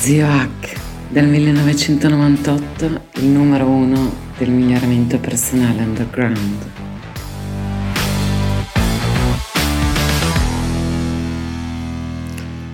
Zio Hack, del 1998, il numero uno del miglioramento personale underground.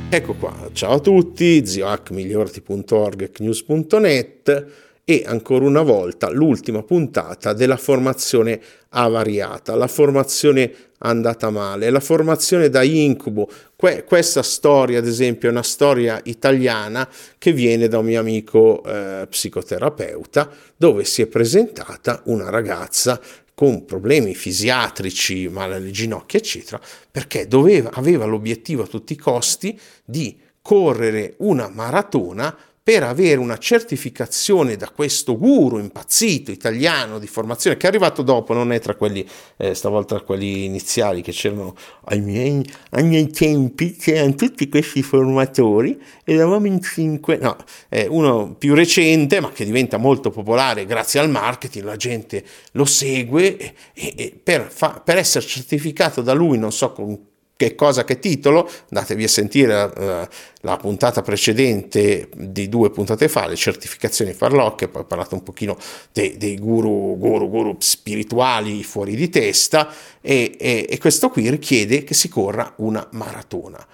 Ecco qua, ciao a tutti, ziohackmigliorati.org, news.net e ancora una volta l'ultima puntata della formazione avariata, la formazione andata male, la formazione da incubo. Que- questa storia, ad esempio, è una storia italiana che viene da un mio amico eh, psicoterapeuta, dove si è presentata una ragazza con problemi fisiatrici, male alle ginocchia, eccetera, perché doveva, aveva l'obiettivo a tutti i costi di correre una maratona per avere una certificazione da questo guru impazzito italiano di formazione che è arrivato dopo, non è tra quelli, eh, stavolta quelli iniziali che c'erano ai miei, ai miei tempi, c'erano tutti questi formatori, eravamo in cinque, no, è uno più recente ma che diventa molto popolare grazie al marketing, la gente lo segue e, e per, fa, per essere certificato da lui, non so con che cosa, che titolo, andatevi a sentire uh, la puntata precedente di due puntate fa, le certificazioni farlocche, poi ho parlato un pochino dei, dei guru, guru, guru spirituali fuori di testa e, e, e, questo qui richiede che si corra una maratona.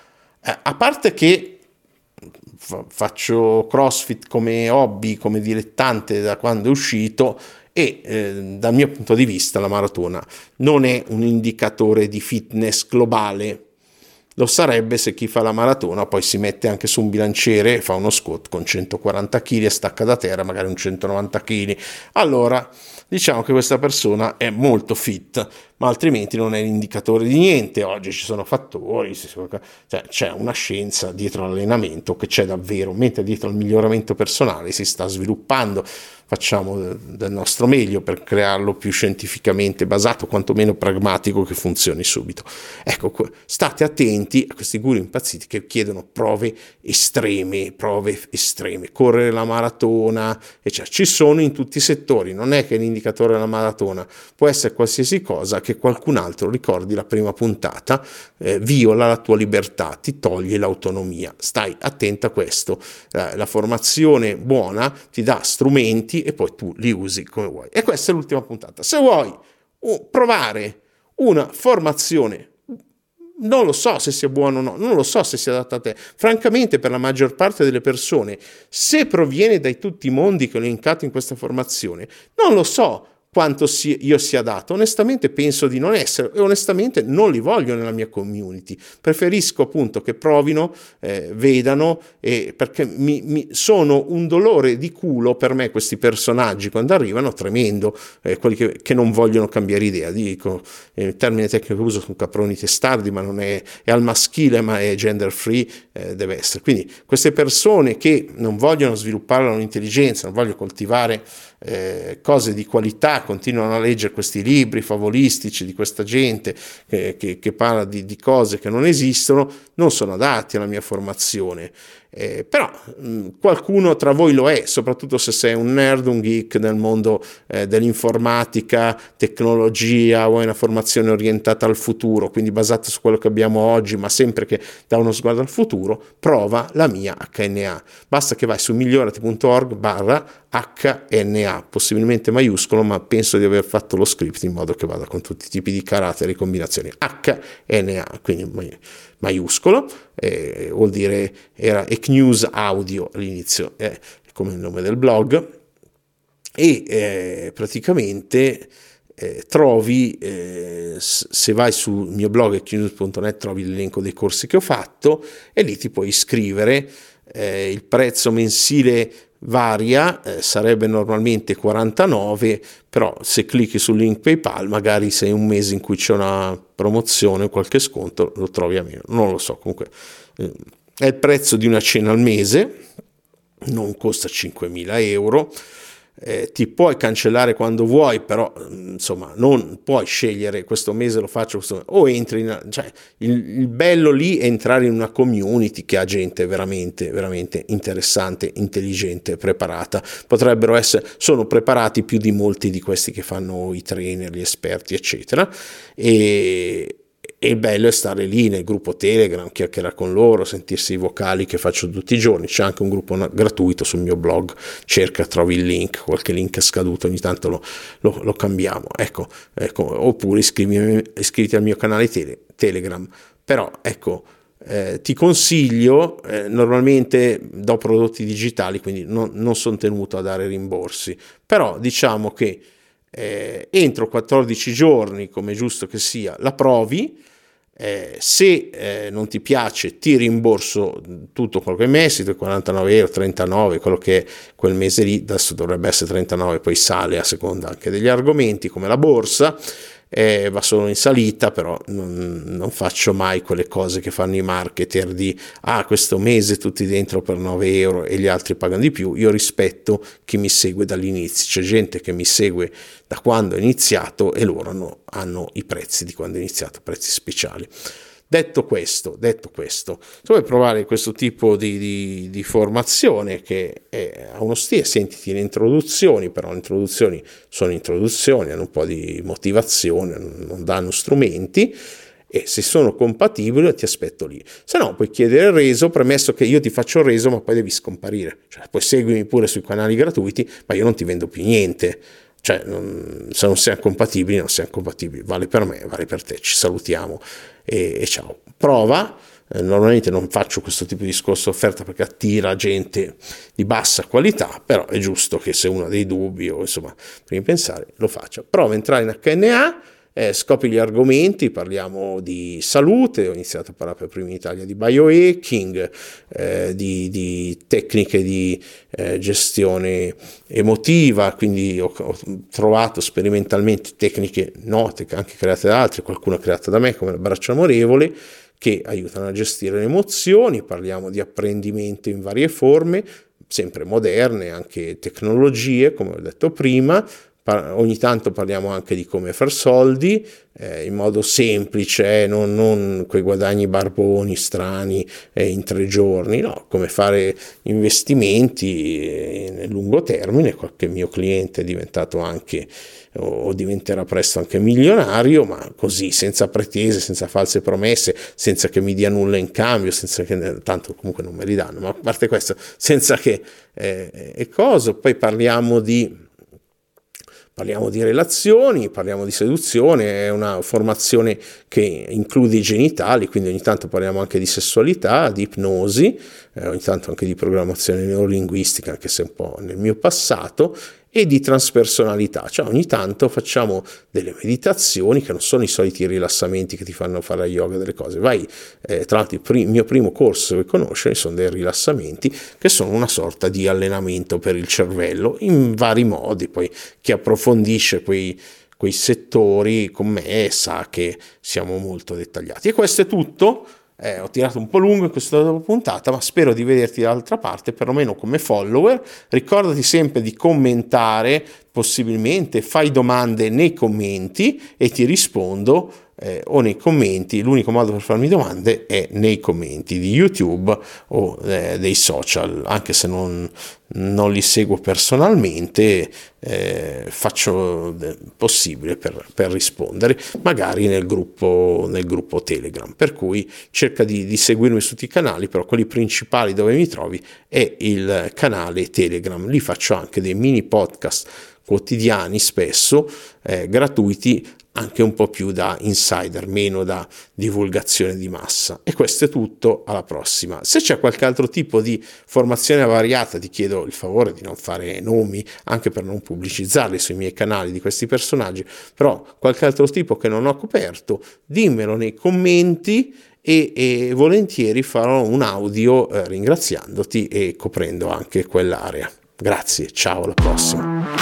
Eh, a parte che faccio crossfit come hobby, come dilettante da quando è uscito, e eh, dal mio punto di vista la maratona non è un indicatore di fitness globale. Lo sarebbe se chi fa la maratona poi si mette anche su un bilanciere fa uno squat con 140 kg e stacca da terra magari un 190 kg. Allora diciamo che questa persona è molto fit, ma altrimenti non è l'indicatore di niente. Oggi ci sono fattori, cioè, c'è una scienza dietro l'allenamento che c'è davvero, mentre dietro al miglioramento personale si sta sviluppando facciamo del nostro meglio per crearlo più scientificamente basato, quantomeno pragmatico che funzioni subito. Ecco, state attenti a questi guru impazziti che chiedono prove estreme, prove estreme, correre la maratona, eccetera. Ci sono in tutti i settori, non è che l'indicatore della maratona può essere qualsiasi cosa che qualcun altro ricordi la prima puntata, eh, viola la tua libertà, ti toglie l'autonomia. Stai attento a questo. Eh, la formazione buona ti dà strumenti e poi tu li usi come vuoi. E questa è l'ultima puntata. Se vuoi provare una formazione non lo so se sia buono o no, non lo so se sia adatta a te. Francamente, per la maggior parte delle persone, se proviene dai tutti i mondi che ho elencato in questa formazione, non lo so quanto io sia adatto. Onestamente penso di non essere e onestamente non li voglio nella mia community. Preferisco appunto che provino, eh, vedano, eh, perché mi, mi, sono un dolore di culo per me questi personaggi quando arrivano, tremendo, eh, quelli che, che, non vogliono cambiare idea. Dico, eh, il termine tecnico che uso sono caproni testardi, ma non è, è al maschile, ma è gender free, eh, deve essere. Quindi queste persone che non vogliono sviluppare la loro intelligenza, non vogliono coltivare eh, cose di qualità, continuano a leggere questi libri favolistici di questa gente che, che, che parla di, di, cose che non esistono, non sono adatti alla mia formazione. Eh, però mh, qualcuno tra voi lo è, soprattutto se sei un nerd, un geek nel mondo eh, dell'informatica, tecnologia o è una formazione orientata al futuro, quindi basata su quello che abbiamo oggi, ma sempre che dà uno sguardo al futuro, prova la mia HNA. Basta che vai su migliorati.org barra HNA, possibilmente maiuscolo, ma penso di aver fatto lo script in modo che vada con tutti i tipi di caratteri e combinazioni. HNA, quindi maiuscolo, eh, vuol dire era ECNews Audio all'inizio, eh, come il nome del blog, e eh, praticamente eh, trovi, eh, se vai sul mio blog ecnews.net trovi l'elenco dei corsi che ho fatto e lì ti puoi iscrivere, eh, il prezzo mensile varia, eh, sarebbe normalmente 49, però se clicchi sul link PayPal magari se è un mese in cui c'è una promozione o qualche sconto lo trovi a meno, non lo so, comunque è il prezzo di una cena al mese, non costa 5.000 euro eh, ti puoi cancellare quando vuoi, però insomma non puoi scegliere questo mese lo faccio questo, o entri in, cioè, il, il, bello lì è entrare in una community che ha gente veramente veramente interessante, intelligente, preparata. Potrebbero essere sono preparati più di molti di questi che fanno i trainer, gli esperti, eccetera. E e il bello è stare lì nel gruppo Telegram, chiacchierare con loro, sentirsi i vocali che faccio tutti i giorni. C'è anche un gruppo gratuito sul mio blog, cerca, trovi il link, qualche link è scaduto, ogni tanto lo, lo, lo cambiamo. Ecco, ecco, oppure iscriviti al mio canale tele, Telegram. Però ecco, eh, ti consiglio, eh, normalmente do prodotti digitali, quindi non, non sono tenuto a dare rimborsi, però diciamo che eh, entro 14 giorni, come giusto che sia, la provi eh, se eh, non ti piace ti rimborso tutto quello che hai messo, 49 euro, 39, quello che è quel mese lì, adesso dovrebbe essere 39, poi sale a seconda anche degli argomenti come la borsa eh, va solo in salita, però non, non, faccio mai quelle cose che fanno i marketer di ah questo mese tutti dentro per 9 euro e gli altri pagano di più, io rispetto chi mi segue dall'inizio, c'è gente che mi segue da quando ho iniziato e loro hanno, hanno i prezzi di quando ho iniziato, prezzi speciali. Detto questo, detto questo, se vuoi provare questo tipo di, di, di formazione che è, uno stile, sentiti le introduzioni, però le introduzioni sono introduzioni, hanno un po' di motivazione, non danno strumenti e se sono compatibili ti aspetto lì. Se no puoi chiedere il reso, premesso che io ti faccio il reso ma poi devi scomparire. Cioè, puoi seguirmi pure sui canali gratuiti, ma io non ti vendo più niente. Cioè, se non siamo compatibili, non siamo compatibili. Vale per me, vale per te. Ci salutiamo e, e ciao. Prova. Eh, normalmente non faccio questo tipo di discorso offerta perché attira gente di bassa qualità, però è giusto che se uno ha dei dubbi o insomma, prima di pensare, lo faccia. Prova a entrare in HNA eh, scopri gli argomenti, parliamo di salute, ho iniziato a parlare per prima in Italia di biohacking, eh, di, di, tecniche di eh, gestione emotiva, quindi ho, ho, trovato sperimentalmente tecniche note, anche create da altri, qualcuna creata da me come il braccio amorevole, che aiutano a gestire le emozioni, parliamo di apprendimento in varie forme, sempre moderne, anche tecnologie, come ho detto prima, ogni tanto parliamo anche di come far soldi eh, in modo semplice, eh, non, non quei guadagni barboni strani eh, in tre giorni, no, come fare investimenti eh, nel lungo termine, qualche mio cliente è diventato anche o diventerà presto anche milionario, ma così, senza pretese, senza false promesse, senza che mi dia nulla in cambio, senza che, tanto comunque non me li danno, ma a parte questo, senza che eh, è cosa, poi parliamo di Parliamo di relazioni, parliamo di seduzione, è una formazione che include i genitali, quindi ogni tanto parliamo anche di sessualità, di ipnosi, eh, ogni tanto anche di programmazione neurolinguistica, anche se un po' nel mio passato, e di transpersonalità, cioè ogni tanto facciamo delle meditazioni che non sono i soliti rilassamenti che ti fanno fare yoga delle cose, vai, eh, tra l'altro il prim- mio primo corso vuoi conoscere sono dei rilassamenti che sono una sorta di allenamento per il cervello in vari modi, poi chi approfondisce quei quei settori con me sa che siamo molto dettagliati. E questo è tutto. Eh, ho tirato un po' lungo in questa puntata, ma spero di vederti dall'altra parte, perlomeno come follower. Ricordati sempre di commentare, possibilmente fai domande nei commenti e ti rispondo eh, o nei commenti, l'unico modo per farmi domande è nei commenti di YouTube o eh, dei social, anche se non, non li seguo personalmente, eh, faccio possibile per, per, rispondere, magari nel gruppo, nel gruppo Telegram. Per cui cerca di, di, seguirmi su tutti i canali, però quelli principali dove mi trovi è il canale Telegram. Lì faccio anche dei mini podcast quotidiani spesso eh, gratuiti anche un po' più da insider, meno da divulgazione di massa. E questo è tutto, alla prossima. Se c'è qualche altro tipo di formazione variata, ti chiedo il favore di non fare nomi, anche per non pubblicizzarli sui miei canali di questi personaggi, però qualche altro tipo che non ho coperto, dimmelo nei commenti e, e volentieri farò un audio eh, ringraziandoti e coprendo anche quell'area. Grazie, ciao, alla prossima.